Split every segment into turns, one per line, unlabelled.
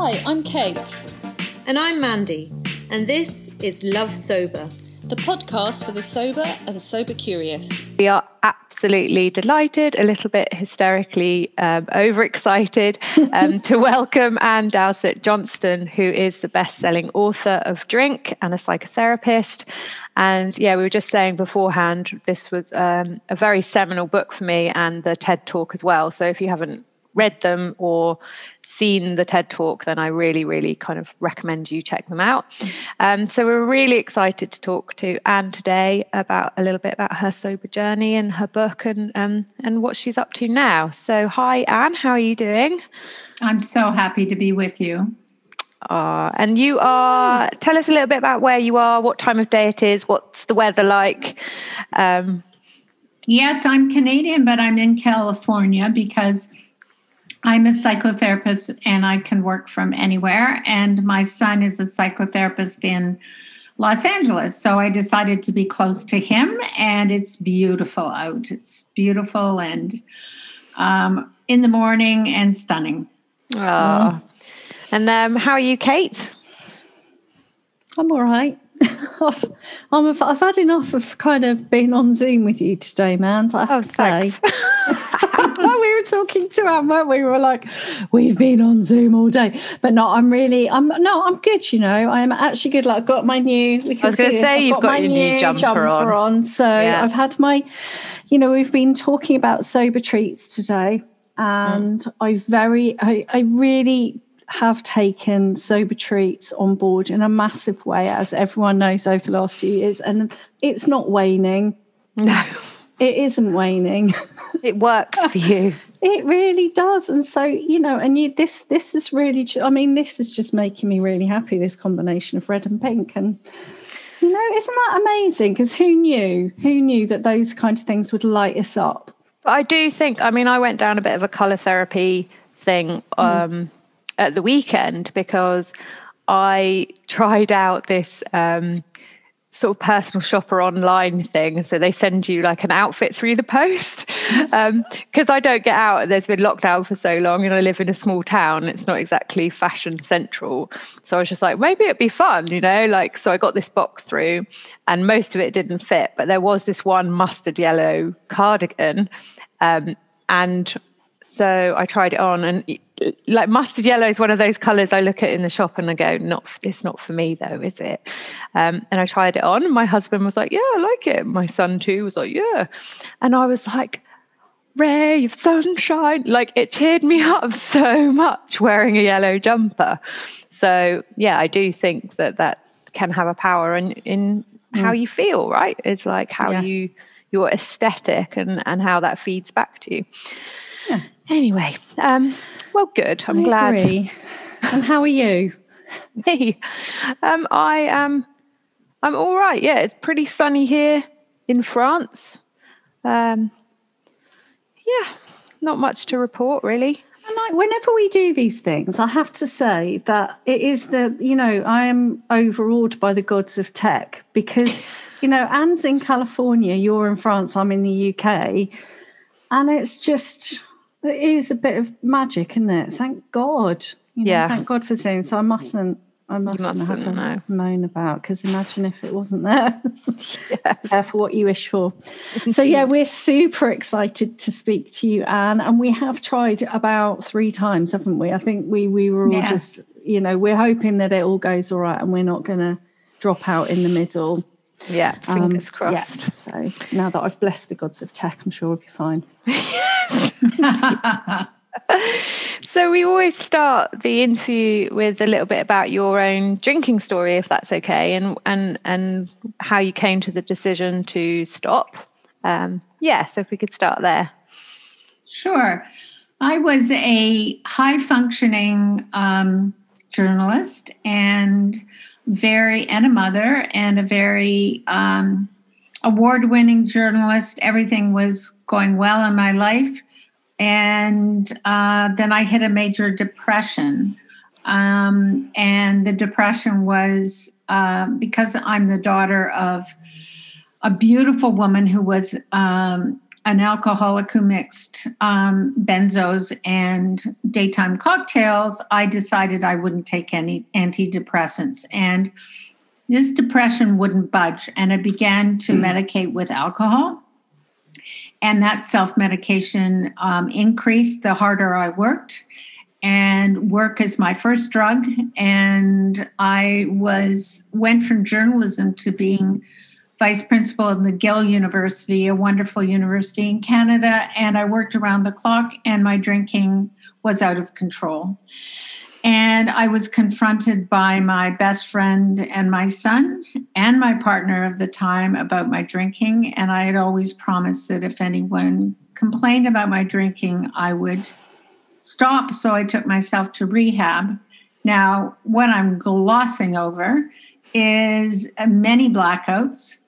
Hi, I'm Kate.
And I'm Mandy, and this is Love Sober,
the podcast for the sober and sober curious.
We are absolutely delighted, a little bit hysterically um, overexcited um, to welcome Anne Dowsett Johnston, who is the best selling author of Drink and a psychotherapist. And yeah, we were just saying beforehand, this was um, a very seminal book for me and the TED talk as well. So if you haven't read them or seen the TED talk, then I really, really kind of recommend you check them out. Um, so we're really excited to talk to Anne today about a little bit about her sober journey and her book and um, and what she's up to now. So hi Anne, how are you doing?
I'm so happy to be with you.
Uh, and you are tell us a little bit about where you are, what time of day it is, what's the weather like. Um,
yes, I'm Canadian, but I'm in California because I'm a psychotherapist and I can work from anywhere. And my son is a psychotherapist in Los Angeles. So I decided to be close to him, and it's beautiful out. It's beautiful and um, in the morning and stunning.
Oh. Mm. And um, how are you, Kate?
I'm all right. I've, I've, I've, had enough of kind of being on Zoom with you today, man. I have oh, to say. we were talking to Anne, weren't we? We were like, we've been on Zoom all day. But no, I'm really, I'm no, I'm good, you know. I'm actually good. Like, I've got my new,
we can I was going to say, you've got, got your new jumper, jumper on. on.
So yeah. I've had my, you know, we've been talking about sober treats today. And mm. I very, I, I really have taken sober treats on board in a massive way, as everyone knows over the last few years. And it's not waning.
No.
It isn't waning.
It works for you.
it really does. And so, you know, and you this this is really I mean, this is just making me really happy, this combination of red and pink. And you know, isn't that amazing? Because who knew? Who knew that those kind of things would light us up?
But I do think, I mean, I went down a bit of a colour therapy thing hmm. um, mm. At the weekend because I tried out this um, sort of personal shopper online thing. So they send you like an outfit through the post. Because um, I don't get out, there's been lockdown for so long and I live in a small town. It's not exactly fashion central. So I was just like, maybe it'd be fun, you know? Like, so I got this box through and most of it didn't fit, but there was this one mustard yellow cardigan. Um, and so I tried it on, and like mustard yellow is one of those colours I look at in the shop and I go, not it's not for me though, is it? Um, and I tried it on, and my husband was like, yeah, I like it. My son too was like, yeah, and I was like, ray of sunshine, like it cheered me up so much wearing a yellow jumper. So yeah, I do think that that can have a power in in mm. how you feel, right? It's like how yeah. you your aesthetic and and how that feeds back to you. Yeah. Anyway, um, well, good. I'm
I
glad.
Agree. and how are you?
Me, um, I am. I'm all right. Yeah, it's pretty sunny here in France. Um, yeah, not much to report really.
And like whenever we do these things, I have to say that it is the you know I am overawed by the gods of tech because you know Anne's in California, you're in France, I'm in the UK, and it's just it is a bit of magic, isn't it? Thank God. You know, yeah. Thank God for Zoom. So I mustn't. I mustn't, mustn't have a moan about because imagine if it wasn't there. yes. for what you wish for. so yeah, we're super excited to speak to you, Anne, and we have tried about three times, haven't we? I think we we were all yeah. just you know we're hoping that it all goes all right and we're not going to drop out in the middle.
Yeah, fingers um, crossed.
Yeah. So now that I've blessed the gods of tech, I'm sure we'll be fine.
so we always start the interview with a little bit about your own drinking story, if that's okay, and and and how you came to the decision to stop. Um, yeah, so if we could start there.
Sure. I was a high functioning um, journalist and very and a mother and a very um, award winning journalist. Everything was going well in my life. And uh, then I hit a major depression. Um, and the depression was uh, because I'm the daughter of a beautiful woman who was um, an alcoholic who mixed um, benzos and daytime cocktails, I decided I wouldn't take any antidepressants. And this depression wouldn't budge, and I began to medicate with alcohol. And that self medication um, increased the harder I worked. And work is my first drug. And I was went from journalism to being vice principal of McGill University, a wonderful university in Canada, and I worked around the clock, and my drinking was out of control. And I was confronted by my best friend and my son and my partner of the time about my drinking. And I had always promised that if anyone complained about my drinking, I would stop. So I took myself to rehab. Now, what I'm glossing over is many blackouts,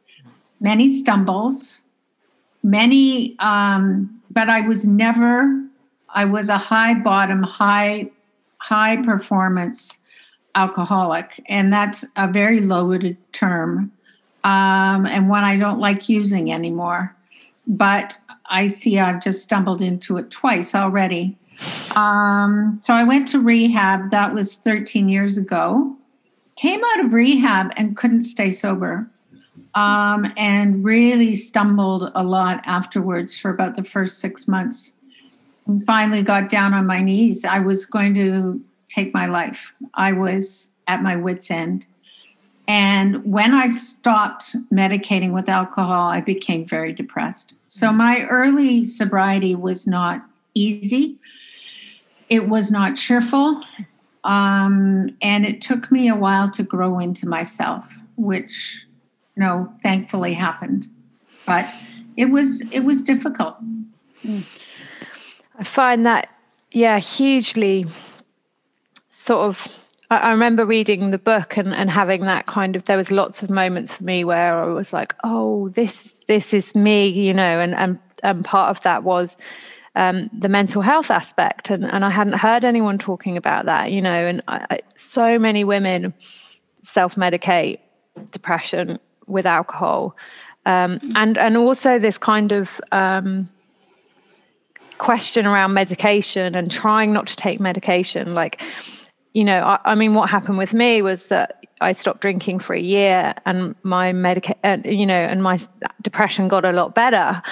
many stumbles, many, um, but I was never, I was a high bottom, high, high performance alcoholic. And that's a very loaded term um, and one I don't like using anymore. But I see I've just stumbled into it twice already. Um, so I went to rehab. That was 13 years ago. Came out of rehab and couldn't stay sober um, and really stumbled a lot afterwards for about the first six months. And finally got down on my knees. I was going to take my life. I was at my wits' end. And when I stopped medicating with alcohol, I became very depressed. So my early sobriety was not easy. It was not cheerful. Um, and it took me a while to grow into myself, which know, thankfully happened. But it was it was difficult.
I find that yeah, hugely sort of I, remember reading the book and, and having that kind of there was lots of moments for me where I was like, oh, this this is me, you know, and and and part of that was um, the mental health aspect, and and I hadn't heard anyone talking about that, you know, and I, I, so many women self medicate depression with alcohol, um, and and also this kind of um, question around medication and trying not to take medication. Like, you know, I, I, mean, what happened with me was that I stopped drinking for a year, and my medica, uh, you know, and my depression got a lot better,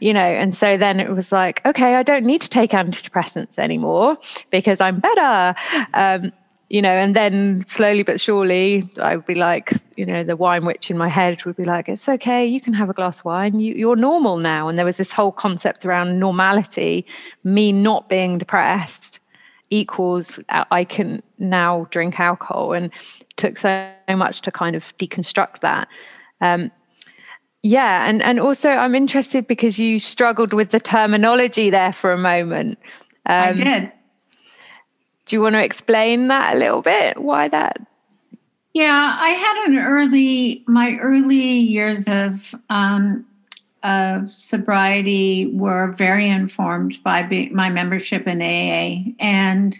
you know, and so then it was like, okay, I don't need to take antidepressants anymore because I'm better. Um, you know, and then slowly but surely, I would be like, you know, the wine witch in my head would be like, it's okay, you can have a glass of wine, you, you're normal now. And there was this whole concept around normality, me not being depressed equals uh, I can now drink alcohol, and took so much to kind of deconstruct that. Um, yeah, and and also I'm interested because you struggled with the terminology there for a moment.
Um, I did
do you want to explain that a little bit? Why that?
Yeah, I had an early, my early years of um, of sobriety were very informed by be, my membership in AA. And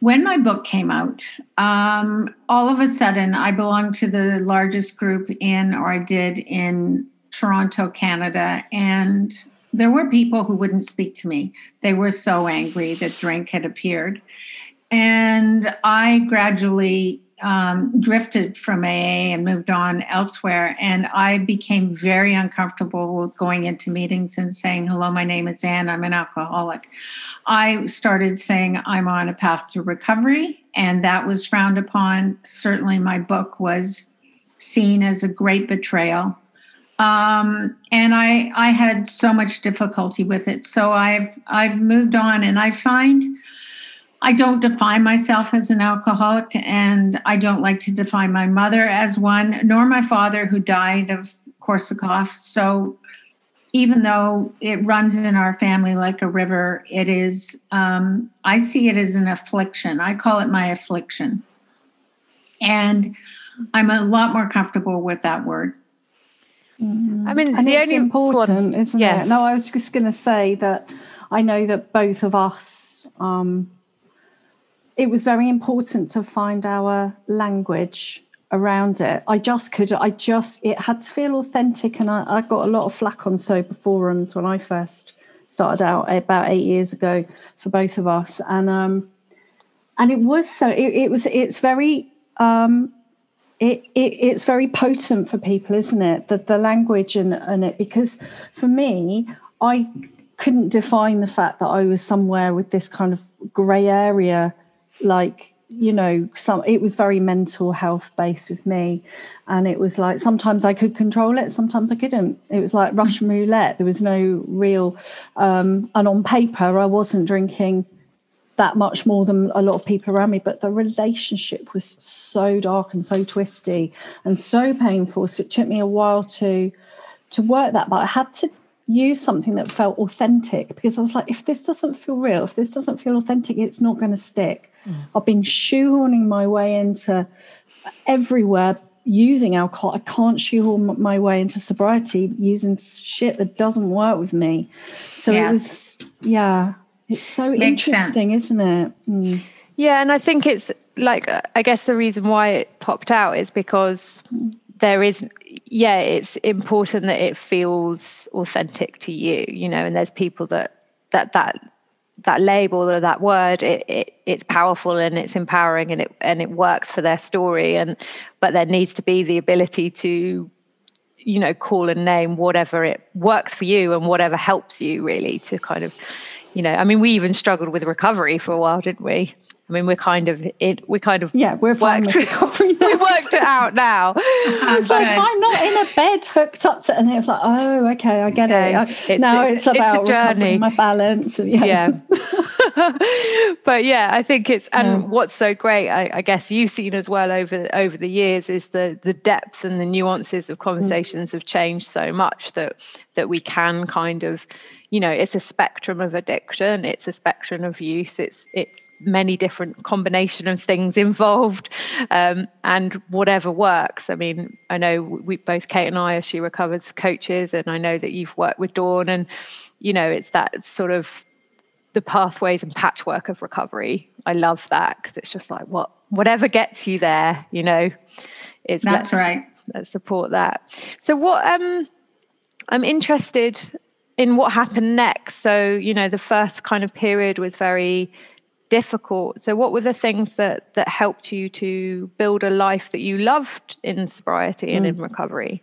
when my book came out, um, all of a sudden I belonged to the largest group in, or I did in Toronto, Canada. And there were people who wouldn't speak to me. They were so angry that drink had appeared. And I gradually um, drifted from AA and moved on elsewhere. And I became very uncomfortable with going into meetings and saying, Hello, my name is Anne, I'm an alcoholic. I started saying, I'm on a path to recovery, and that was frowned upon. Certainly, my book was seen as a great betrayal. Um, and I, I had so much difficulty with it. So I've, I've moved on, and I find I don't define myself as an alcoholic, and I don't like to define my mother as one, nor my father, who died of Korsakoff. So, even though it runs in our family like a river, it is, um, I see it as an affliction. I call it my affliction. And I'm a lot more comfortable with that word.
Mm-hmm. I mean, and the it's only important, isn't yeah. it? No, I was just going to say that I know that both of us um, it was very important to find our language around it. I just could, I just, it had to feel authentic. And I, I got a lot of flack on sober forums when I first started out about eight years ago for both of us. And, um, and it was so, it, it was, it's very, um, it, it, it's very potent for people, isn't it? The, the language and, and it, because for me, I couldn't define the fact that I was somewhere with this kind of grey area, like you know some it was very mental health based with me. And it was like sometimes i could control it sometimes i couldn't. It was like russian roulette. There was no real um and on paper i wasn't drinking that much more than a lot of people around me but the relationship was so dark and so twisty and so painful. So it took me a while to to work that but i had to use something that felt authentic because I was like, if this doesn't feel real, if this doesn't feel authentic, it's not going to stick. Mm. I've been shoehorning my way into everywhere using alcohol. I can't shoehorn my way into sobriety using shit that doesn't work with me. So yes. it was, yeah, it's so Makes interesting, sense. isn't it? Mm.
Yeah, and I think it's like, I guess the reason why it popped out is because there is yeah it's important that it feels authentic to you you know and there's people that that that that label or that word it, it it's powerful and it's empowering and it and it works for their story. And but there needs to be the ability to you know call and name whatever it works for you and whatever helps you really to kind of you know i mean we even struggled with recovery for a while didn't we I mean, we're kind of it. We kind of
yeah, we're worked, recovery.
we worked it out now.
it's like I'm not in a bed hooked up to, and it's like, oh, okay, I get okay. it. It's, now it's, it's about recovering my balance. Yeah.
yeah. but yeah, I think it's and yeah. what's so great, I, I, guess you've seen as well over over the years is the the depth and the nuances of conversations mm. have changed so much that that we can kind of you know it's a spectrum of addiction it's a spectrum of use it's it's many different combination of things involved um, and whatever works. I mean i know we both kate and i as she recovers coaches and i know that you've worked with dawn and you know it's that sort of the pathways and patchwork of recovery. I love that because it's just like what whatever gets you there you know
it's that's right.
let's support that. So what um i'm interested in what happened next. So, you know, the first kind of period was very difficult. So, what were the things that that helped you to build a life that you loved in sobriety and mm. in recovery?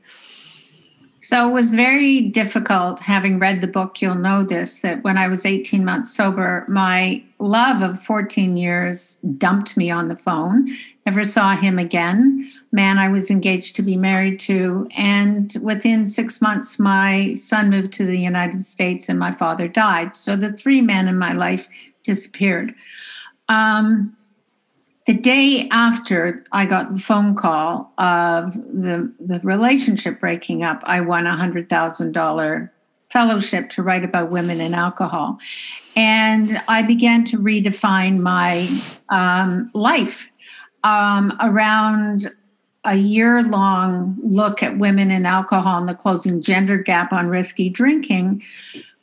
So it was very difficult. Having read the book, you'll know this that when I was 18 months sober, my love of 14 years dumped me on the phone. Never saw him again. Man, I was engaged to be married to. And within six months, my son moved to the United States and my father died. So the three men in my life disappeared. Um, the day after I got the phone call of the, the relationship breaking up, I won a $100,000 fellowship to write about women and alcohol. And I began to redefine my um, life um, around a year long look at women and alcohol and the closing gender gap on risky drinking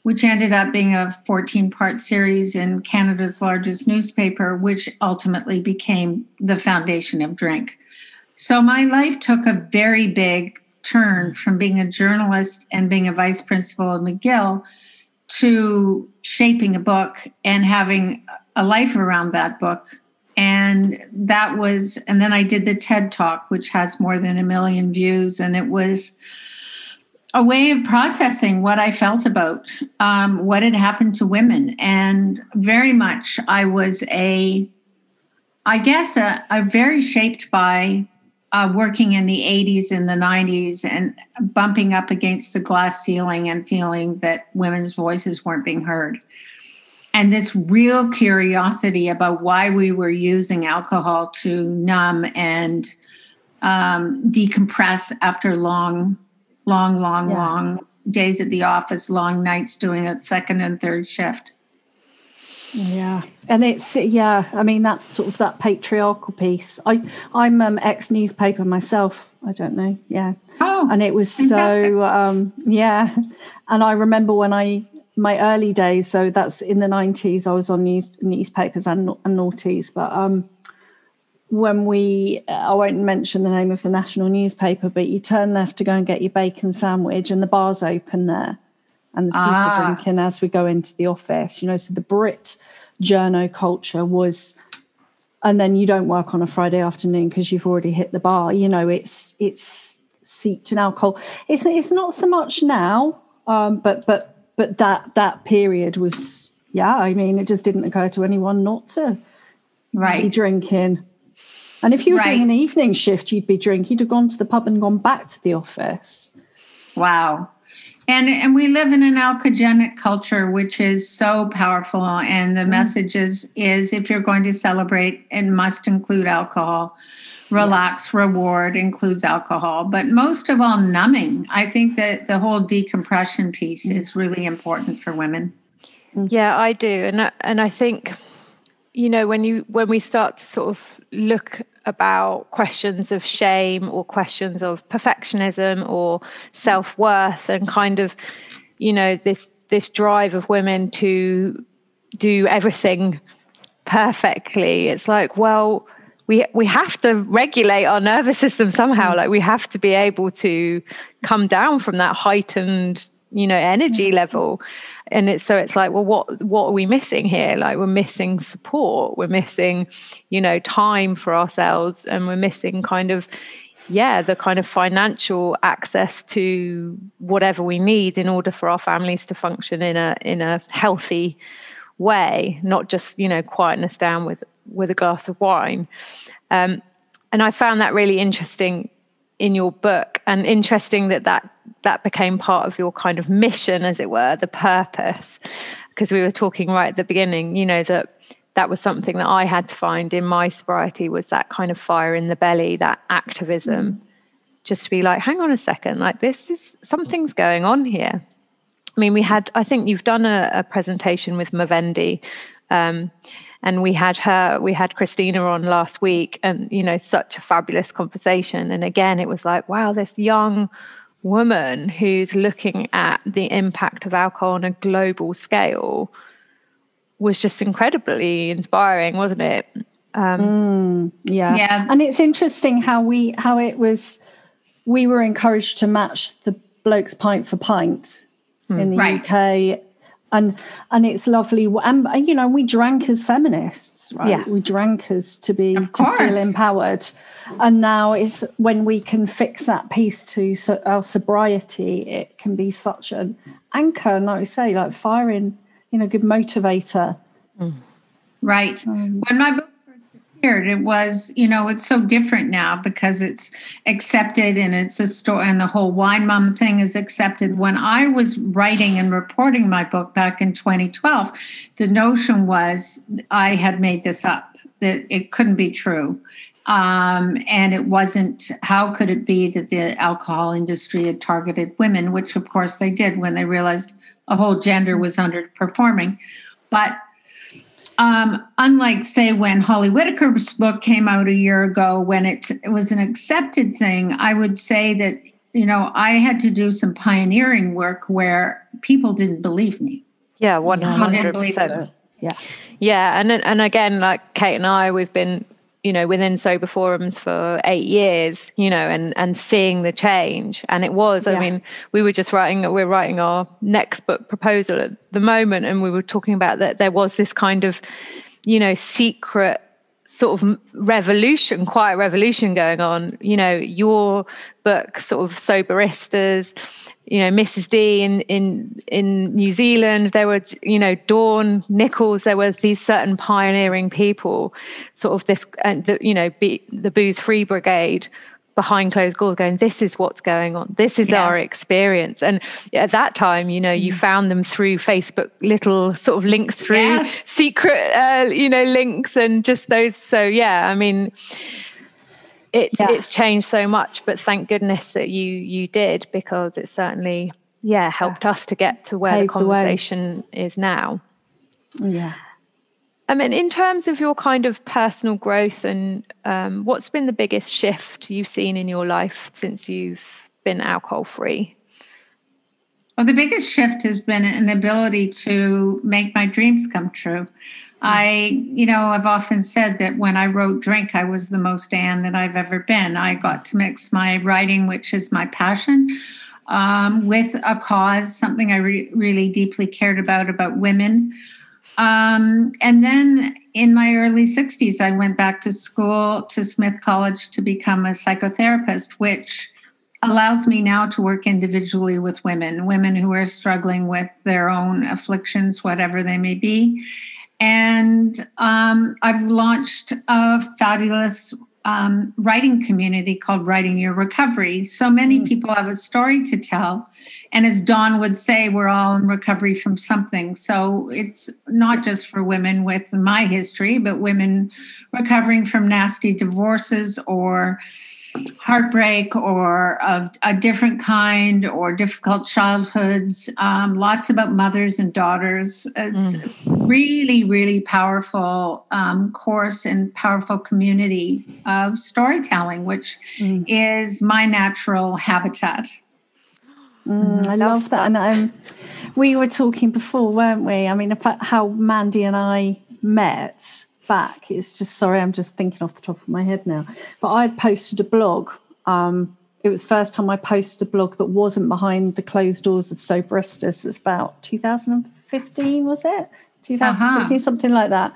which ended up being a 14 part series in Canada's largest newspaper, which ultimately became the foundation of Drink. So my life took a very big turn from being a journalist and being a vice principal at McGill to shaping a book and having a life around that book. And that was, and then I did the TED Talk, which has more than a million views. And it was, a way of processing what I felt about um, what had happened to women. And very much, I was a, I guess, a, a very shaped by uh, working in the 80s and the 90s and bumping up against the glass ceiling and feeling that women's voices weren't being heard. And this real curiosity about why we were using alcohol to numb and um, decompress after long long, long, yeah. long days at the office, long nights doing a second and third shift.
Yeah, and it's yeah. I mean that sort of that patriarchal piece. I I'm um, ex newspaper myself. I don't know. Yeah.
Oh,
and it was fantastic. so um, yeah. And I remember when I my early days. So that's in the nineties. I was on news newspapers and and noughties, but um, when we, I won't mention the name of the national newspaper, but you turn left to go and get your bacon sandwich, and the bar's open there, and there's people
Ah.
drinking as we go into the office. You know, so the Brit journo culture was, and then you don't work on a Friday afternoon because you've already hit the bar. You know, it's it's seeped in alcohol. It's it's not so much now, um, but but but that that period was yeah. I mean, it just didn't occur to anyone not to be
Right.
drinking. And if you were doing an evening shift, you'd be drinking. You'd have gone to the pub and gone back to the office.
Wow. And and we live in an alcoholic culture, which is so powerful. And the mm. message is, is if you're going to celebrate, it must include alcohol. Relax, reward includes alcohol, but most of all, numbing. I think that the whole decompression piece mm. is really important for women.
Yeah, I do, and I- and I think, you know, when you when we start to sort of look about questions of shame or questions of perfectionism or self worth, and kind of, you know, this this drive of women to do everything perfectly, it's like, well, we we have to regulate our nervous system somehow. Mm. Like we have to be able to come down from that heightened, you know, energy level. And it's so it's like, well, what what are we missing here? Like we're missing support, we're missing, you know, time for ourselves, and we're missing kind of yeah, the kind of financial access to whatever we need in order for our families to function in a in a healthy way, not just you know quieten us down with with a glass of wine. Um, and I found that really interesting in your book, and interesting that that that became part of your kind of mission, as it were, the purpose. Because we were talking right at the beginning, you know that that was something that I had to find in my sobriety was that kind of fire in the belly, that activism. Just to be like, hang on a second, like this is something's going on here. I mean, we had, I think you've done a, a presentation with Movendi, um, and we had her, we had Christina on last week, and you know, such a fabulous conversation. And again, it was like, wow, this young woman who's looking at the impact of alcohol on a global scale was just incredibly inspiring, wasn't it? Um,
Yeah.
Yeah.
And it's interesting how we how it was we were encouraged to match the blokes pint for pint in the
Right.
UK. And and it's lovely. And, and, you know, we drank as feminists, right?
Yeah.
We drank as to be to feel empowered. And now it's when we can fix that piece to so, our sobriety, it can be such an anchor, and like I say, like firing, you know, good motivator. Mm.
Right. Um, when my it was, you know, it's so different now because it's accepted and it's a story, and the whole wine mom thing is accepted. When I was writing and reporting my book back in 2012, the notion was I had made this up, that it couldn't be true. Um, and it wasn't, how could it be that the alcohol industry had targeted women, which of course they did when they realized a whole gender was underperforming. But um, unlike, say, when Holly Whitaker's book came out a year ago, when it's, it was an accepted thing, I would say that, you know, I had to do some pioneering work where people didn't believe me.
yeah, one
People
hundred
didn't believe
percent.
Yeah.
Yeah, and and again, like Kate and I, we've been, you know, within sober forums for eight years, you know, and and seeing the change. And it was,
Yeah.
I mean, we were just writing, we're writing our next book proposal at the moment, and we were talking about that there was this kind of, you know, secret sort of revolution, quiet revolution going on. You know, your book, sort of soberistas, you know, Mrs. D in in in New Zealand. There were, you know, Dawn Nichols. There was these certain pioneering people, sort of this, and the, you know, be, the booze free brigade behind closed doors going this is what's going on this is our experience and at that time you know you found them through facebook little sort of links through
Yes.
secret uh, you know links and just those so yeah i mean it's
Yeah.
it's changed so much but thank goodness that you you did because it certainly yeah helped us to get to where
Paved
the
the
conversation is now
Yeah.
I mean, in terms of your kind of personal growth and um, what's been the biggest shift you've seen in your life since you've been alcohol free?
Well, the biggest shift has been an ability to make my dreams come true. I, you know, I've often said that when I wrote Drink, I was the most Anne that I've ever been. I got to mix my writing, which is my passion, um, with a cause, something I re- really deeply cared about, about women. Um, and then in my early 60s, I went back to school to Smith College to become a psychotherapist, which allows me now to work individually with women, women who are struggling with their own afflictions, whatever they may be and um, I've launched a fabulous um, writing community called Writing Your Recovery. So many mm. people have a story to tell. And as Dawn would say, we're all in recovery from something. So it's not just for women with my history, but women recovering from nasty divorces or heartbreak or of a different kind or difficult childhoods. Um, lots about mothers and daughters. It's mm. really really powerful um, course and powerful community of storytelling which mm. is my natural habitat.
Mm, i love that. And um, we were talking before weren't we? I mean how mandy and i met back. It's just sorry, I'm just thinking off the top of my head now. But I had posted a blog. Um, it was first time I posted a blog that wasn't behind the closed doors of Soberistas. It's about 2015, was it? 2016, uh-huh. something like that.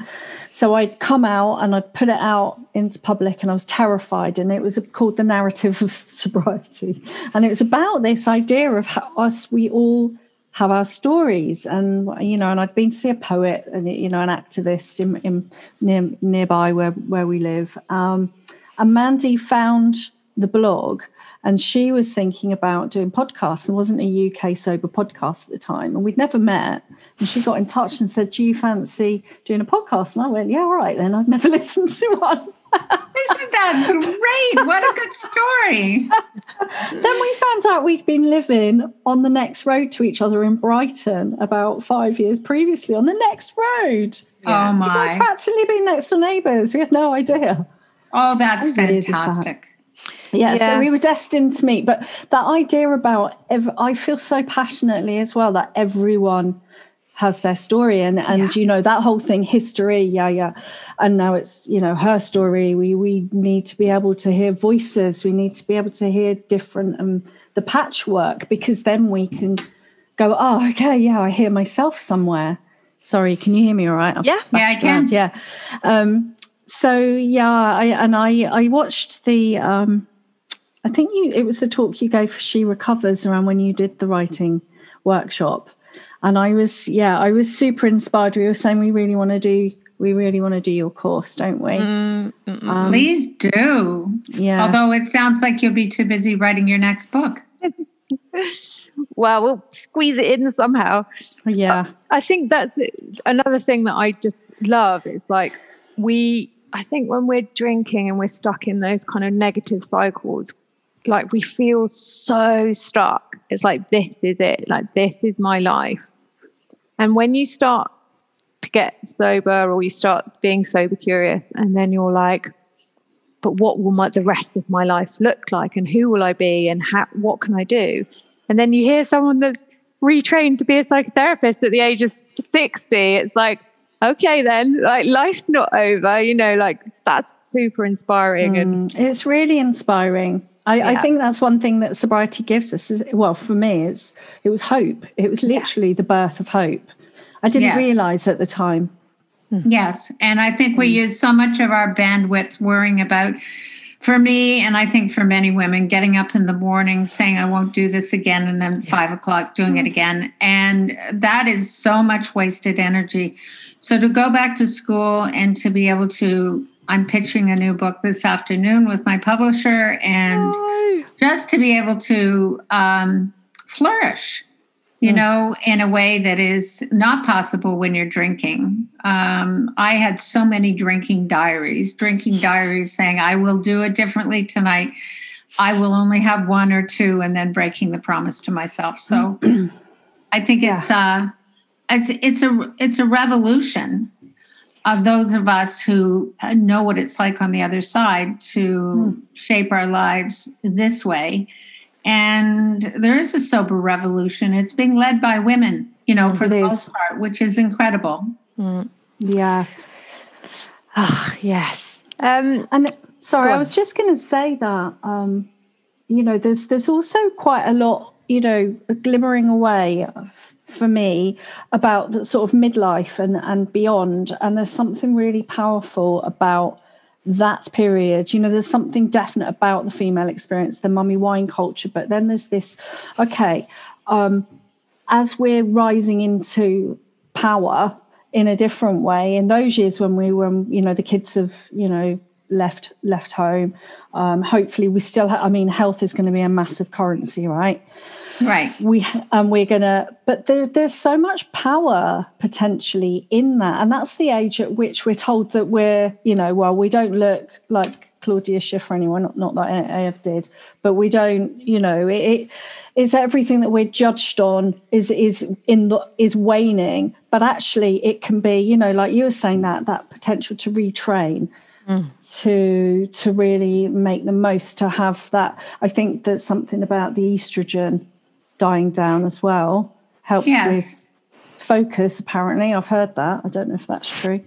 So I'd come out and I'd put it out into public, and I was terrified. And it was called the narrative of sobriety, and it was about this idea of how us we all have our stories. And you know and i'd been to see a poet and you know an activist in, in near, nearby where where we live. Um, and mandy found the blog and she was thinking about doing podcasts there wasn't a uk sober podcast at the time. And we'd never met. And she got in touch and said do you fancy doing a podcast? And i went yeah all right then. I'd never listened to one
isn't that great? What a good story.
then we found out we'd been living on the next road to each other in Brighton about five years previously on the next road.
Oh, yeah. Oh my.
We'd practically been next door neighbours. We had no idea.
Oh, that's fantastic.
Yeah, yeah, so we were destined to meet. But that idea about, ev- I feel so passionately as well that everyone has their story and and yeah. you know that whole thing history yeah yeah. And now it's you know her story. We we need to be able to hear voices. We need to be able to hear different um the patchwork because then we can go oh okay yeah i hear myself somewhere. Sorry can you hear me all right?
I've yeah. yeah i can.
yeah. Um so yeah i and i i watched the um i think you it was the talk you gave for she recovers around when you did the writing workshop and I was yeah I was super inspired. We were saying we really want to do we really want to do your course, don't we? Mm,
um, Please do. Yeah. Although it sounds like you'll be too busy writing your next book.
well, we'll squeeze it in somehow.
Yeah.
I think that's another thing that I just love. It's like we, I think when we're drinking and we're stuck in those kind of negative cycles, like we feel so stuck. It's like, this is it. Like, this is my life. And when you start to get sober or you start being sober curious, and then you're like, but what will my, the rest of my life look like? And who will I be? And how, what can I do? And then you hear someone that's retrained to be a psychotherapist at the age of 60. It's like, okay then like life's not over you know like that's super inspiring mm, and
it's really inspiring I, yeah. I, think that's one thing that sobriety gives us. Is, well, for me, it's it was hope. It was literally yeah. the birth of hope. I didn't yes. realize at the time.
Hmm. Yes, and I think we hmm. use so much of our bandwidth worrying about. For me, and I think for many women, getting up in the morning saying, I won't do this again, and then yeah. five o'clock doing it hmm. again. And that is so much wasted energy. So to go back to school and to be able to I'm pitching a new book this afternoon with my publisher, and just to be able to um, flourish, you mm. know, in a way that is not possible when you're drinking. Um, I had so many drinking diaries, drinking diaries saying, I will do it differently tonight. I will only have one or two, and then breaking the promise to myself. So I think yeah. it's uh, it's it's a it's a revolution of those of us who know what it's like on the other side to mm. shape our lives this way. And there is a sober revolution. It's being led by women, you know, for the most part, which is incredible.
Mm.
Yeah.
Oh, yes. Um,
and sorry, I was just going to say that, um, you know, there's there's also quite a lot, you know, glimmering away for me about the sort of midlife and and beyond. And there's something really powerful about that period. You know, there's something definite about the female experience, the mummy wine culture. But then there's this, okay, um, as we're rising into power in a different way in those years when we were you know the kids have you know left left home um hopefully we still ha- i mean health is going to be a massive currency right
right
we and we're gonna but there, there's so much power potentially in that and that's the age at which we're told that we're you know well we don't look like Claudia Schiffer anyone, not, not that I ever did, but we don't, you know, it, it's everything that we're judged on is is in the is waning, but actually it can be, you know, like you were saying that that potential to retrain. Mm. To to really make the most to have that, I think there's something about the estrogen dying down as well helps yes. with focus. Apparently, I've heard that. I don't know if that's true.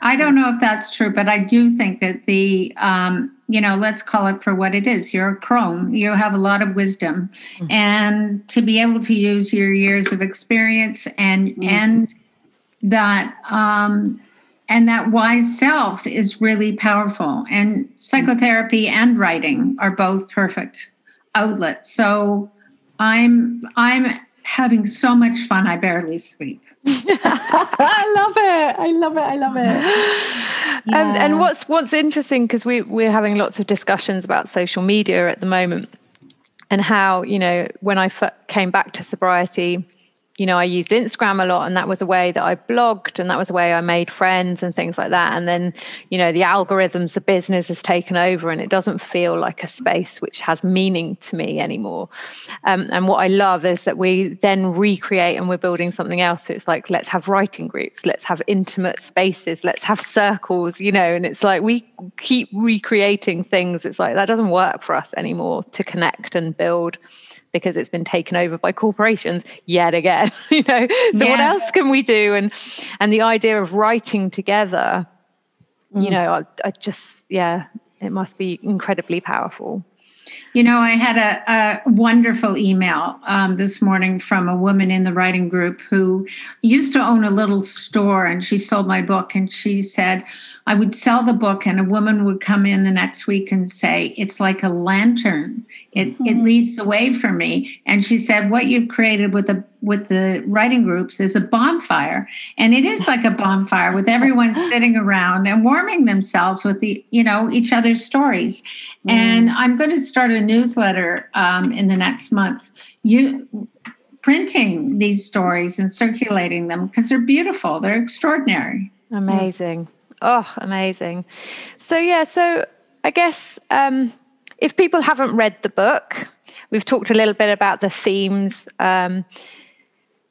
I don't know if that's true, but I do think that the, um, you know, let's call it for what it is. You're a crone. You have a lot of wisdom, mm-hmm. and to be able to use your years of experience and mm-hmm. and that um, and that wise self is really powerful. And psychotherapy and writing are both perfect outlets. So I'm I'm having so much fun. I barely sleep.
I love it. I love it. I love it.
Yeah. And and what's what's interesting because we we're having lots of discussions about social media at the moment and how you know when I f- came back to sobriety you know, I used Instagram a lot, and that was a way that I blogged, and that was a way I made friends and things like that. And then, you know, the algorithms, the business has taken over, and it doesn't feel like a space which has meaning to me anymore. Um, and what I love is that we then recreate and we're building something else. So it's like, let's have writing groups, let's have intimate spaces, let's have circles, you know, and it's like we keep recreating things. It's like that doesn't work for us anymore to connect and build because it's been taken over by corporations yet again you know so yes. what else can we do and and the idea of writing together mm. you know I, I just yeah it must be incredibly powerful
you know, I had a, a wonderful email um, this morning from a woman in the writing group who used to own a little store and she sold my book. And she said, I would sell the book, and a woman would come in the next week and say, It's like a lantern. It, mm-hmm. it leads the way for me. And she said, What you've created with the with the writing groups is a bonfire. And it is like a bonfire with everyone sitting around and warming themselves with the, you know, each other's stories. Mm. And I'm going to start a newsletter um, in the next month. You printing these stories and circulating them because they're beautiful. They're extraordinary.
Amazing. Oh, amazing. So yeah, so I guess um, if people haven't read the book, we've talked a little bit about the themes. Um,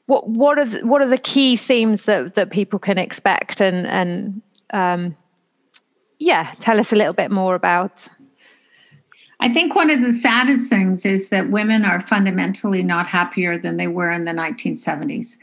what what are the, what are the key themes that that people can expect and and um, yeah, tell us a little bit more about.
I think one of the saddest things is that women are fundamentally not happier than they were in the 1970s.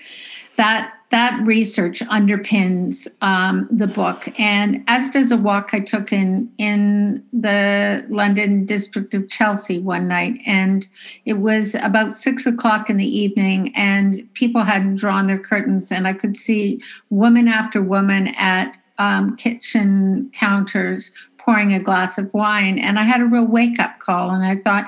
That that research underpins um, the book, and as does a walk I took in in the London district of Chelsea one night, and it was about six o'clock in the evening, and people hadn't drawn their curtains, and I could see woman after woman at um, kitchen counters pouring a glass of wine, and I had a real wake up call, and I thought,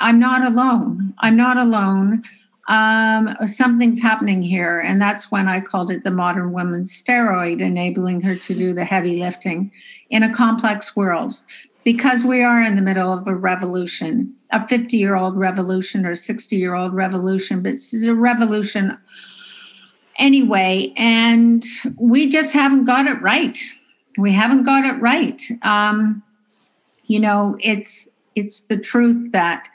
I'm not alone. I'm not alone um, something's happening here. And that's when I called it the modern woman's steroid, enabling her to do the heavy lifting in a complex world. Because we are in the middle of a revolution, a 50 year old revolution or 60 year old revolution, but it's a revolution anyway. And we just haven't got it right. We haven't got it right. Um, you know, it's it's the truth that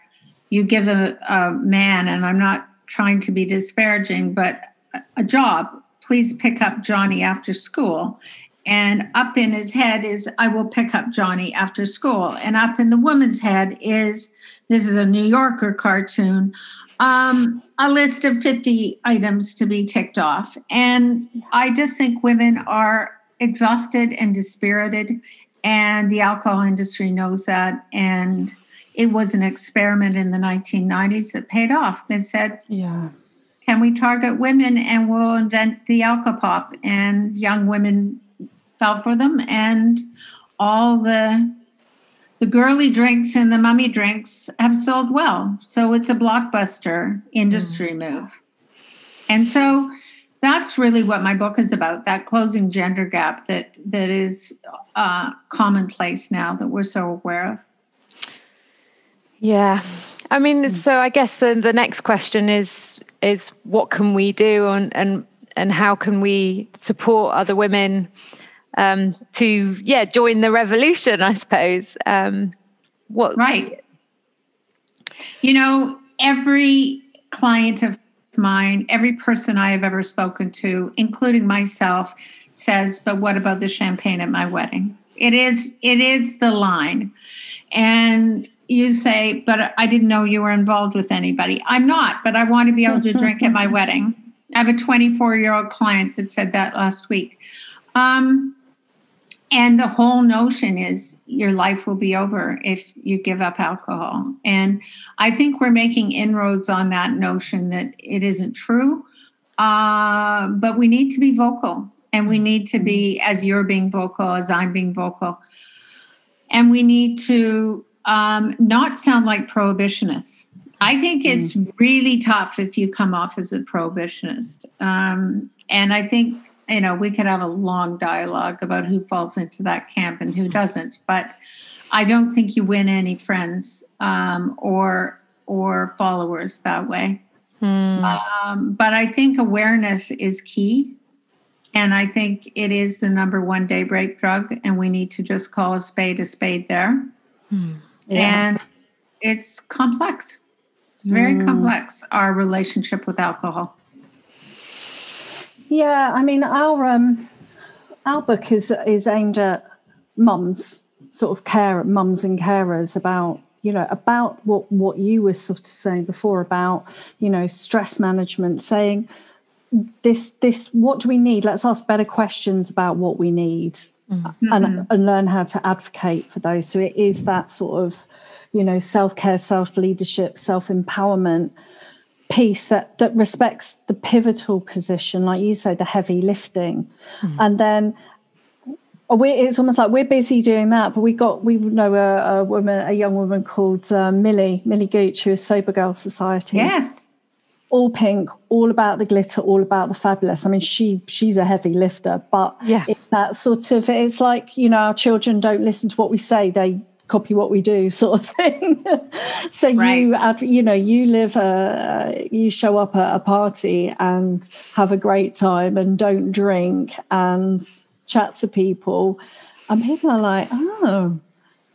you give a, a man, and I'm not trying to be disparaging, but a job, please pick up Johnny after school. And up in his head is, I will pick up Johnny after school. And up in the woman's head is, this is a New Yorker cartoon, um, a list of 50 items to be ticked off. And I just think women are exhausted and dispirited, and the alcohol industry knows that. And it was an experiment in the 1990s that paid off. They said,
Yeah.
can we target women and we'll invent the alcopop and young women fell for them and all the the girly drinks and the mummy drinks have sold well so it's a blockbuster industry mm. move and so that's really what my book is about that closing gender gap that that is uh, commonplace now that we're so aware of
Yeah. I mean, so I guess the, the next question is is what can we do and and and how can we support other women um, to yeah join the revolution? I suppose. Um, what
Right. You know, every client of mine, every person I have ever spoken to, including myself, says, "But what about the champagne at my wedding?" It is it is the line. And you say, "But I didn't know you were involved with anybody." I'm not, but I want to be able to drink at my wedding. I have a 24 year old client that said that last week. Um, and the whole notion is your life will be over if you give up alcohol. And I think we're making inroads on that notion that it isn't true. Uh, but we need to be vocal and we need to be, as you're being vocal, as I'm being vocal. And we need to um, not sound like prohibitionists. I think it's really tough if you come off as a prohibitionist. Um, and I think you know, we could have a long dialogue about who falls into that camp and who doesn't. But I don't think you win any friends um, or or followers that way. Um, but I think awareness is key, and I think it is the number one daybreak drug, and we need to just call a spade a spade there. And it's complex, very complex. Our relationship with alcohol.
Yeah, I mean our um our book is is aimed at mums, sort of care mums and carers about you know about what what you were sort of saying before about you know stress management saying this this what do we need? Let's ask better questions about what we need. And and learn how to advocate for those. So it is that sort of you know self-care self-leadership self-empowerment piece that that respects the pivotal position like you say the heavy lifting. And then we it's almost like we're busy doing that but we got we know a, a woman a young woman called uh, millie millie gooch who is sober girl society.
Yes.
all pink all about the glitter all about the fabulous. I mean she she's a heavy lifter but
Yeah.
it's that sort of it's like you know our children don't listen to what we say. They copy what we do sort of thing. So you
Right.
ad- you know you live a you show up at a party and have a great time and don't drink and chat to people and people are like oh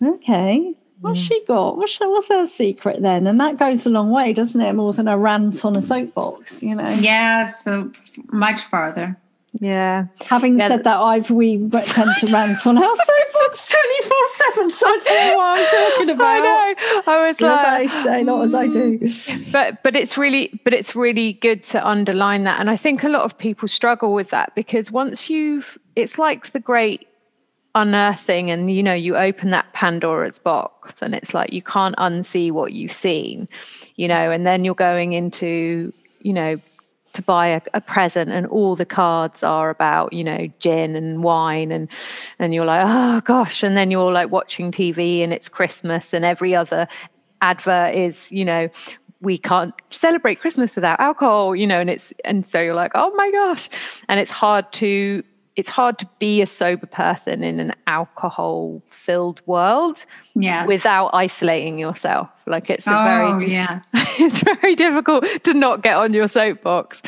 okay. What's mm. she got? What's, her- what's her secret then? And that goes a long way doesn't it more than a rant on a soapbox you know?
Yeah, so much farther.
Yeah.
Having
Yeah,
said that, I've we tend to rant on our soapbox twenty four seven, so I don't know what I'm talking about.
I know. I was
As I say, not as I do. Mm.
but but it's really but it's really good to underline that and i think a lot of people struggle with that because once you've it's like the great unearthing and you know you open that pandora's box and it's like you can't unsee what you've seen you know and then you're going into you know to buy a, a present and all the cards are about you know gin and wine and and you're like oh gosh. And then you're like watching tv and it's christmas and every other advert is you know we can't celebrate christmas without alcohol you know and it's and so you're like oh my gosh. And it's hard to it's hard to be a sober person in an alcohol filled world
Yes.
without isolating yourself like it's a
oh,
very
yes.
it's very difficult to not get on your soapbox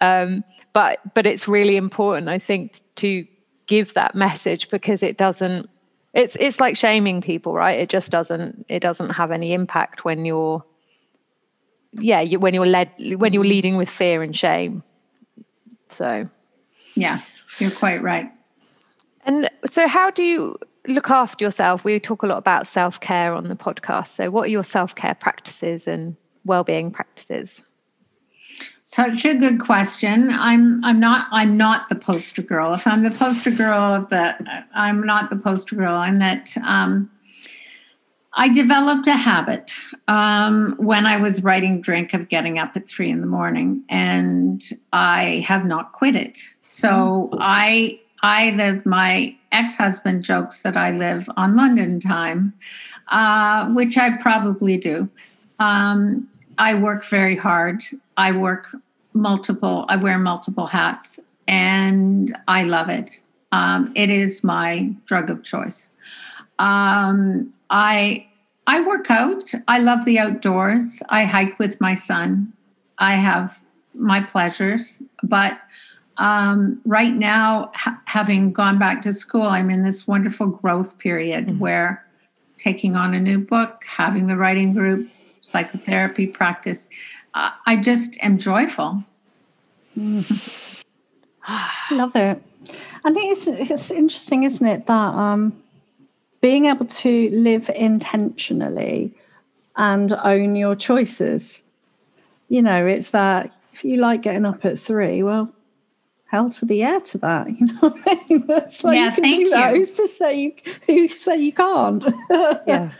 um, but but it's really important i think to give that message because it doesn't it's it's like shaming people right it just doesn't it doesn't have any impact when you're yeah you, when you're led when you're leading with fear and shame so
Yeah, you're quite right.
and so how do you look after yourself we talk a lot about self-care on the podcast so what are your self-care practices and well-being practices
Such a good question. I'm I'm not I'm not the poster girl. If I'm the poster girl of the, I'm not the poster girl. And that um, I developed a habit um, when I was writing Drink of getting up at three in the morning, and I have not quit it. So I I live. My ex husband jokes that I live on London time, uh, which I probably do. Um, I work very hard. I work multiple, I wear multiple hats and I love it. Um, it is my drug of choice. Um, I I work out. I love the outdoors. I hike with my son. I have my pleasures, but um, right now, ha- having gone back to school, I'm in this wonderful growth period mm-hmm. where taking on a new book, having the writing group, psychotherapy practice, uh, I just am joyful.
Mm. Love it. And it's, it's interesting, isn't it, that um, being able to live intentionally and own your choices. You know, it's that if you like getting up at three, well, hell to the air to that. You know what I mean? So yeah, you can do that. Who's to say you who say you can't?
yeah.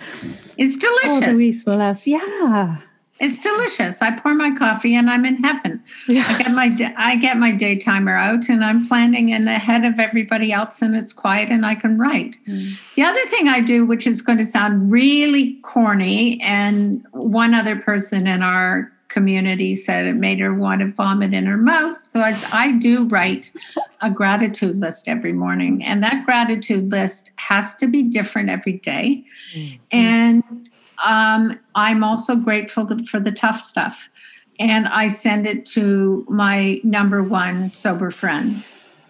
It's delicious.
Oh, Louise. Yeah.
It's delicious. I pour my coffee and I'm in heaven. Yeah. I get my I get my day timer out and I'm planning in ahead of everybody else and it's quiet and I can write. Mm. The other thing I do, which is going to sound really corny, and one other person in our community said it made her want to vomit in her mouth. So as I do write a gratitude list every morning, and that gratitude list has to be different every day. Mm-hmm. And um, I'm also grateful for the tough stuff. And I send it to my number one sober friend.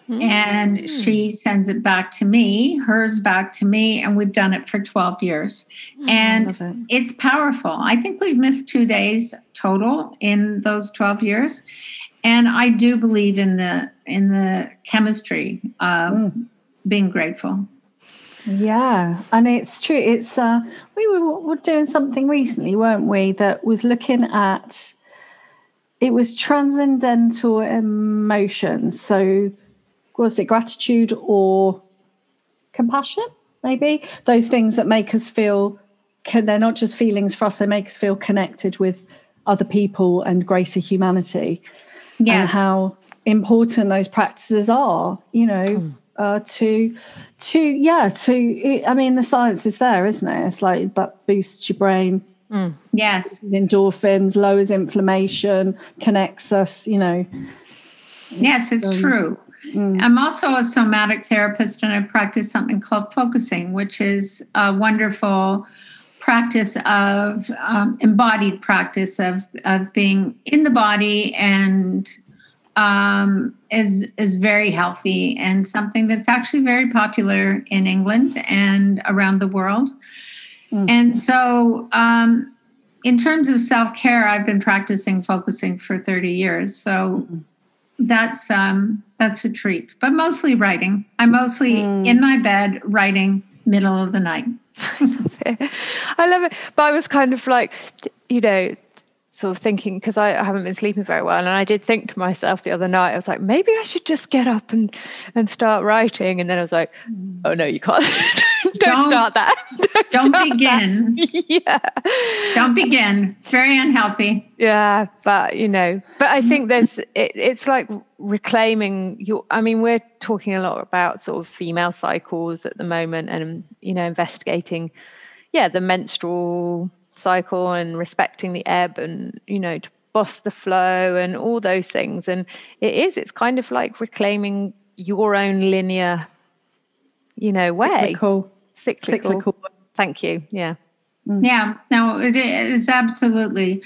Mm-hmm. And she sends it back to me, hers back to me, and we've done it for 12 years. Mm-hmm. And it. it's powerful. I think we've missed two days total in those 12 years. And I do believe in the in the chemistry of mm. being grateful.
Yeah, and it's true. It's uh, we were, were doing something recently, weren't we? That was looking at it was transcendental emotions. So, was it gratitude or compassion? Maybe those things that make us feel. Can, they're not just feelings for us; they make us feel connected with other people and greater humanity. Yes. And how important those practices are. You know. Mm uh, to to yeah to i mean the science is there isn't it it's like that boosts your brain
mm. yes
endorphins lowers inflammation connects us you know
yes it's um, true mm. i'm also a somatic therapist and i practice something called focusing which is a wonderful practice of um, embodied practice of of being in the body and um, is is very healthy and something that's actually very popular in England and around the world. Mm-hmm. And so, um, in terms of self care, I've been practicing focusing for thirty years. So mm-hmm. That's um, that's a treat. But mostly writing. I'm mostly mm. in my bed writing middle of the night.
I love it. But I was kind of like, you know, sort of thinking because I, I, haven't been sleeping very well and I did think to myself the other night I was like maybe I should just get up and and start writing and then I was like hmm. oh no you can't. Don't, don't, start that.
Don't, don't start begin. that. yeah. Don't begin. Very unhealthy.
Yeah but you know but I hmm. think there's it, it's like reclaiming your I mean we're talking a lot about sort of female cycles at the moment and you know investigating yeah the menstrual cycle and respecting the ebb and you know to boss the flow and all those things. And it is it's kind of like reclaiming your own linear you know way.
Cyclical.
Cyclical, cyclical. thank you. Yeah.
Mm. yeah. No it is absolutely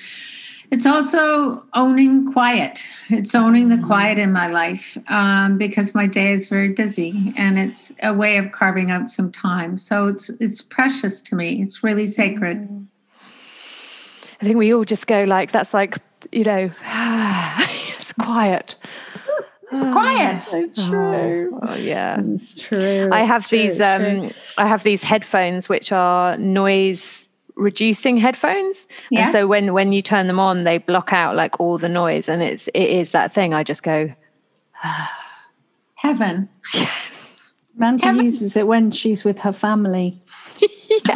it's also owning quiet. It's owning the quiet in my life um, because my day is very busy and it's a way of carving out some time. So it's it's precious to me. It's really sacred. Mm.
I think we all just go like that's like you know it's quiet.
It's quiet.
Oh, so true.
Oh, oh, yeah,
it's true.
I have
true,
these um, I have these headphones which are noise reducing headphones
Yes.
and so when when you turn them on they block out like all the noise and it's it is that thing i just go
Heaven.
Mandy
Kevin-
uses it when she's with her family.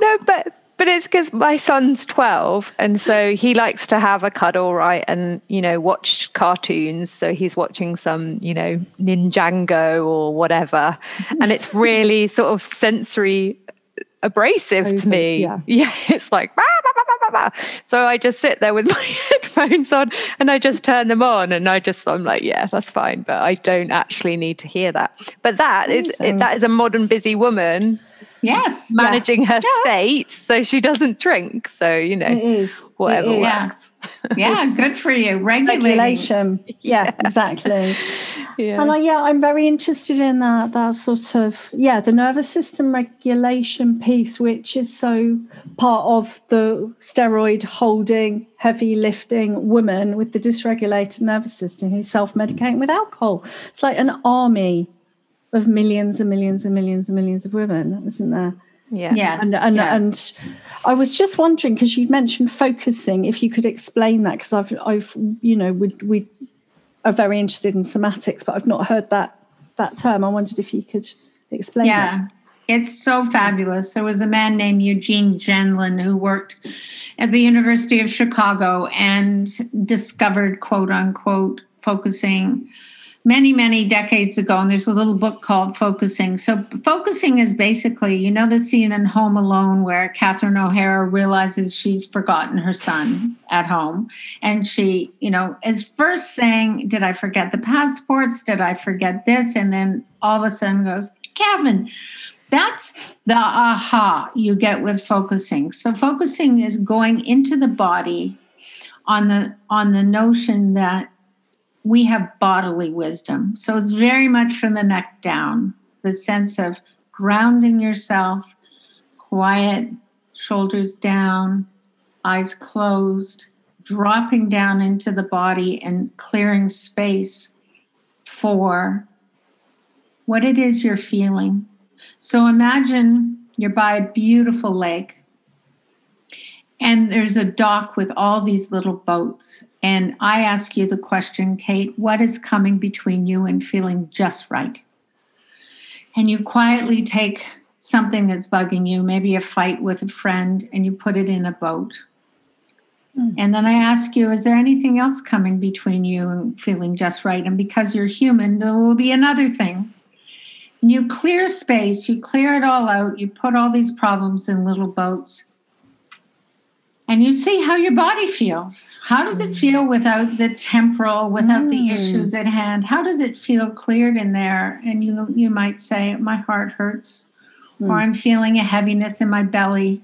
no but but it's because my son's 12 and so he likes to have a cuddle right and you know watch cartoons so he's watching some you know ninjago or whatever and it's really sort of sensory abrasive to me
yeah.
yeah it's like "Bah, bah, bah, bah, bah, bah." so i just sit there with my headphones on and i just turn them on and i just i'm like yeah that's fine but i don't actually need to hear that but that is
Amazing.
that is a modern busy woman
yes.
managing her state so she doesn't drink. So, you know,
It is.
whatever.
It is.
Yeah. Yeah, good for you.
Regulation. Yeah, exactly.
Yeah.
And I, yeah, I'm very interested in that that sort of yeah, the nervous system regulation piece, which is so part of the steroid holding, heavy lifting woman with the dysregulated nervous system who's self medicating with alcohol. It's like an army of millions and millions and millions and millions of women, isn't there?
yeah.
Yes.
and and,
yes.
and I was just wondering because you mentioned focusing, if you could explain that because I've I've you know we we are very interested in somatics, but I've not heard that that term. I wondered if you could explain.
Yeah, it's so fabulous. There was a man named Eugene Gendlin who worked at the University of Chicago and discovered, quote unquote, focusing many, many decades ago. And there's a little book called Focusing. So, focusing is basically, you know, the scene in Home Alone where Catherine O'Hara realizes she's forgotten her son at home. And she, you know, is first saying, Did I forget the passports? Did I forget this? And then all of a sudden goes, Kevin, that's the aha you get with focusing. So focusing is going into the body on the on the notion that we have bodily wisdom. So it's very much from the neck down, the sense of grounding yourself, quiet, shoulders down, eyes closed, dropping down into the body and clearing space for what it is you're feeling. So imagine you're by a beautiful lake and there's a dock with all these little boats. And I ask you the question, Kate, what is coming between you and feeling just right? And you quietly take something that's bugging you, maybe a fight with a friend, and you put it in a boat. Hmm. And then I ask you, is there anything else coming between you and feeling just right? And because you're human, there will be another thing. And you clear space, you clear it all out, you put all these problems in little boats, and you see how your body feels. How does it feel without the temporal, without the hmm. issues at hand? How does it feel cleared in there? And you you might say, My heart hurts, or hmm. I'm feeling a heaviness in my belly.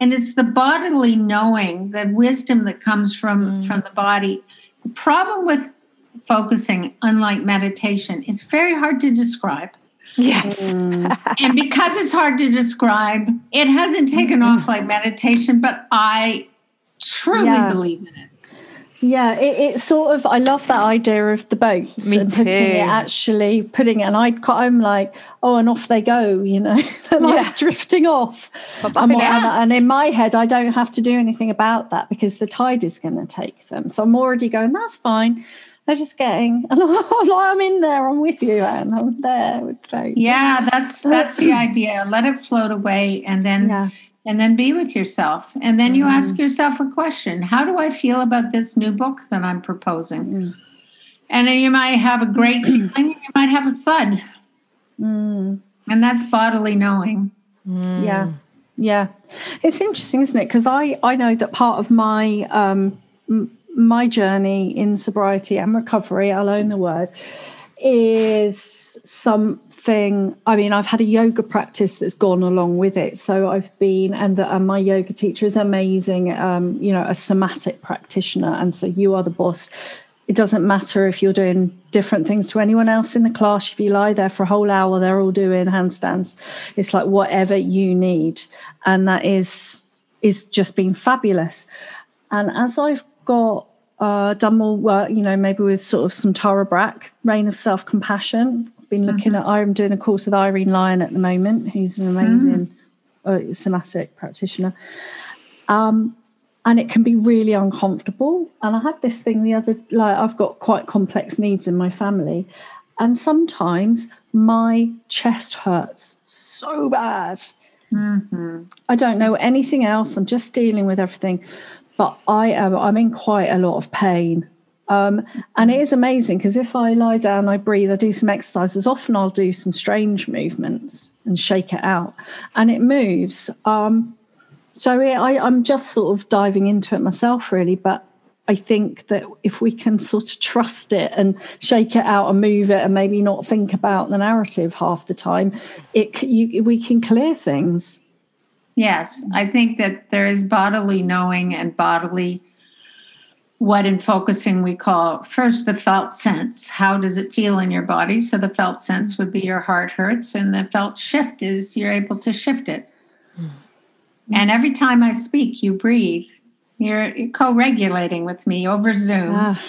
And it's the bodily knowing, the wisdom that comes from, hmm. from the body. The problem with focusing, unlike meditation, is very hard to describe.
Yes. Mm.
and because it's hard to describe, it hasn't taken mm-hmm. off like meditation, but I truly
Yeah.
believe in it.
Yeah, it, it's sort of. I love that idea of the boats
Me
and putting
too.
it actually putting it. And I, I'm like, oh, and off they go. You know, they're like
Yeah.
drifting off.
Bye-bye
I'm- and, and in my head, I don't have to do anything about that because the tide is going to take them. So I'm already going. That's fine. They're just getting. And I'm, like, I'm in there. I'm with you, and I'm there with boats.
Yeah, that's that's the idea. Let it float away and then
Yeah.
and then be with yourself. And then you ask yourself a question. How do I feel about this new book that I'm proposing? And then you might have a great feeling, and you might have a thud.
Mm.
And that's bodily knowing.
Yeah. Yeah. It's interesting, isn't it? Because I, I know that part of my um, m- my journey in sobriety and recovery, I'll own the word, is something. I mean, I've had a yoga practice that's gone along with it. So I've been, and, the, and my yoga teacher is amazing, um, you know, a somatic practitioner. And so you are the boss. It doesn't matter if you're doing different things to anyone else in the class. If you lie there for a whole hour, they're all doing handstands. It's like whatever you need. And that is is just been fabulous. And as I've got uh, done more work, you know, maybe with sort of some Tara Brach, RAIN of Self Compassion. Been looking at. I'm doing a course with Irene Lyon at the moment, who's an amazing a somatic practitioner. Um, and it can be really uncomfortable. And I had this thing the other, like I've got quite complex needs in my family, and sometimes my chest hurts so bad. Mm-hmm. I don't know anything else. I'm just dealing with everything, but I am. I'm in quite a lot of pain. Um, and it is amazing because if I lie down, I breathe, I do some exercises. Often I'll do some strange movements and shake it out, and it moves. Um, so I, I'm just sort of diving into it myself, really. But I think that if we can sort of trust it and shake it out and move it, and maybe not think about the narrative half the time, it you, we can clear things.
Yes, I think that there is bodily knowing and bodily what in focusing we call first the felt sense. How does it feel in your body? So the felt sense would be your heart hurts, and the felt shift is you're able to shift it. Mm. And every time I speak, you breathe. You're, co-regulating with me over Zoom. Ah,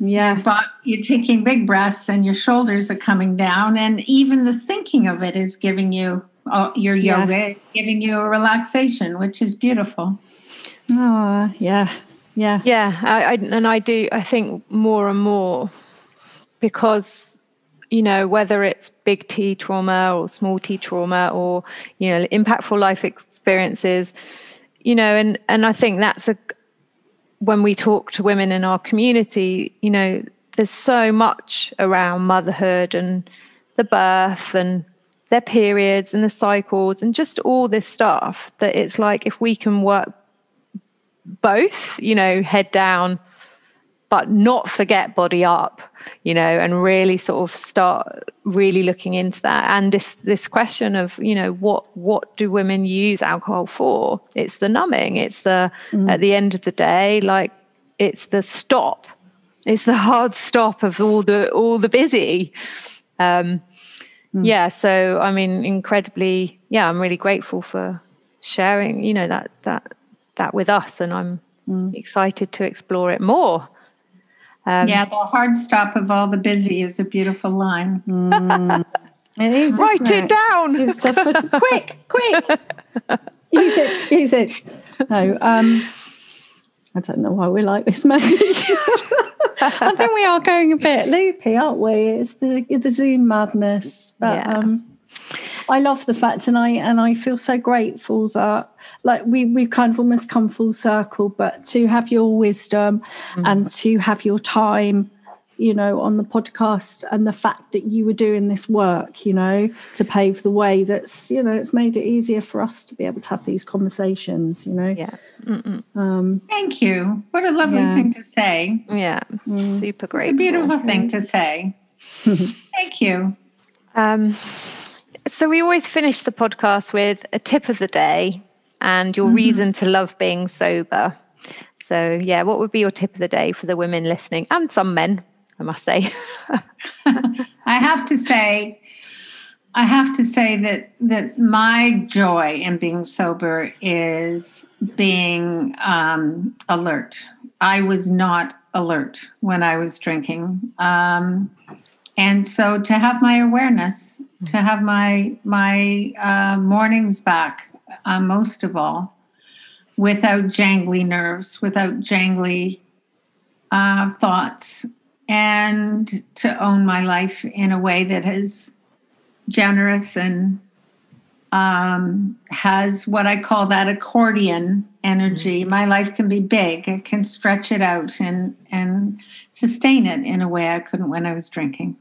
yeah.
But you're taking big breaths, and your shoulders are coming down, and even the thinking of it is giving you uh, your yoga, yeah. giving you a relaxation, which is beautiful.
Oh, yeah yeah
yeah I, I, and i do i think more and more because you know whether it's big t trauma or small t trauma or you know impactful life experiences you know and and i think that's a when we talk to women in our community you know there's so much around motherhood and the birth and their periods and the cycles and just all this stuff that it's like if we can work both, you know, head down, but not forget body up, you know, and really sort of start really looking into that. And this this question of, you know, what what do women use alcohol for? It's the numbing. It's the mm. at the end of the day, like it's the stop. It's the hard stop of all the all the busy. Um. Yeah, so I mean, incredibly, yeah, I'm really grateful for sharing, you know, that that that with us, and I'm mm. excited to explore it more.
Um, yeah, the hard stop of all the busy is a beautiful line.
Mm. it is.
Write it, it, down.
It's the foot. quick, quick. use it. Use it. No. Um, I don't know why we're like this, Maggie. I think we are going a bit loopy, aren't we? It's the the Zoom madness. But yeah. um, I love the fact, and I and I feel so grateful that like we we've kind of almost come full circle, but to have your wisdom mm-hmm. and to have your time, you know, on the podcast, and the fact that you were doing this work, you know, to pave the way. That's you know, it's made it easier for us to be able to have these conversations. You know,
yeah.
Um, Thank you. What a lovely yeah. thing to say.
Yeah, mm. super great.
It's a beautiful thing to say. Thank you. Um,
so we always finish the podcast with a tip of the day and your mm-hmm. reason to love being sober. So yeah, what would be your tip of the day for the women listening and some men, I must say.
I have to say I have to say that that my joy in being sober is being um, alert. I was not alert when I was drinking. Um, and so to have my awareness to have my my uh, mornings back uh, most of all without jangly nerves without jangly uh, thoughts and to own my life in a way that is generous and um, has what I call that accordion energy. Mm-hmm. My life can be big. it can stretch it out and and sustain it in a way I couldn't when I was drinking.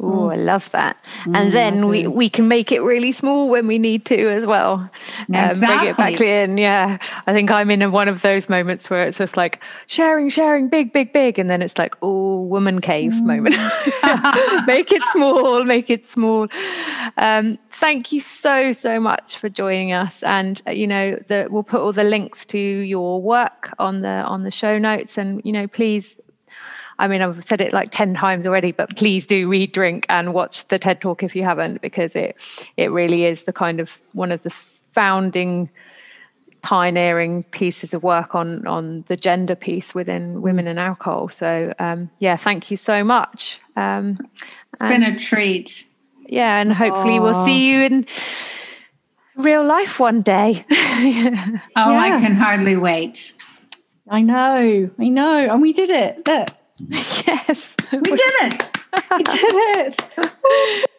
Oh, I love that. Mm, and then we, we can make it really small when we need to as well.
Exactly. Um, bring it
back in. Yeah. I think I'm in one of those moments where it's just like sharing, sharing, big, big, big. And then it's like, oh, woman cave mm. moment. make it small, make it small. Um, thank you so, so much for joining us. And, uh, you know, the, we'll put all the links to your work on the on the show notes. And, you know, please I mean, I've said it like 10 times already, but please do read, drink, and watch the TED Talk if you haven't, because it it really is the kind of one of the founding pioneering pieces of work on on the gender piece within women and alcohol. So um, yeah, thank you so much. Um,
it's been a treat.
Yeah, and hopefully Aww. we'll see you in real life one day.
Oh, I can hardly wait.
I know, I know. And we did it. Look,
yes.
We did it.
we did it.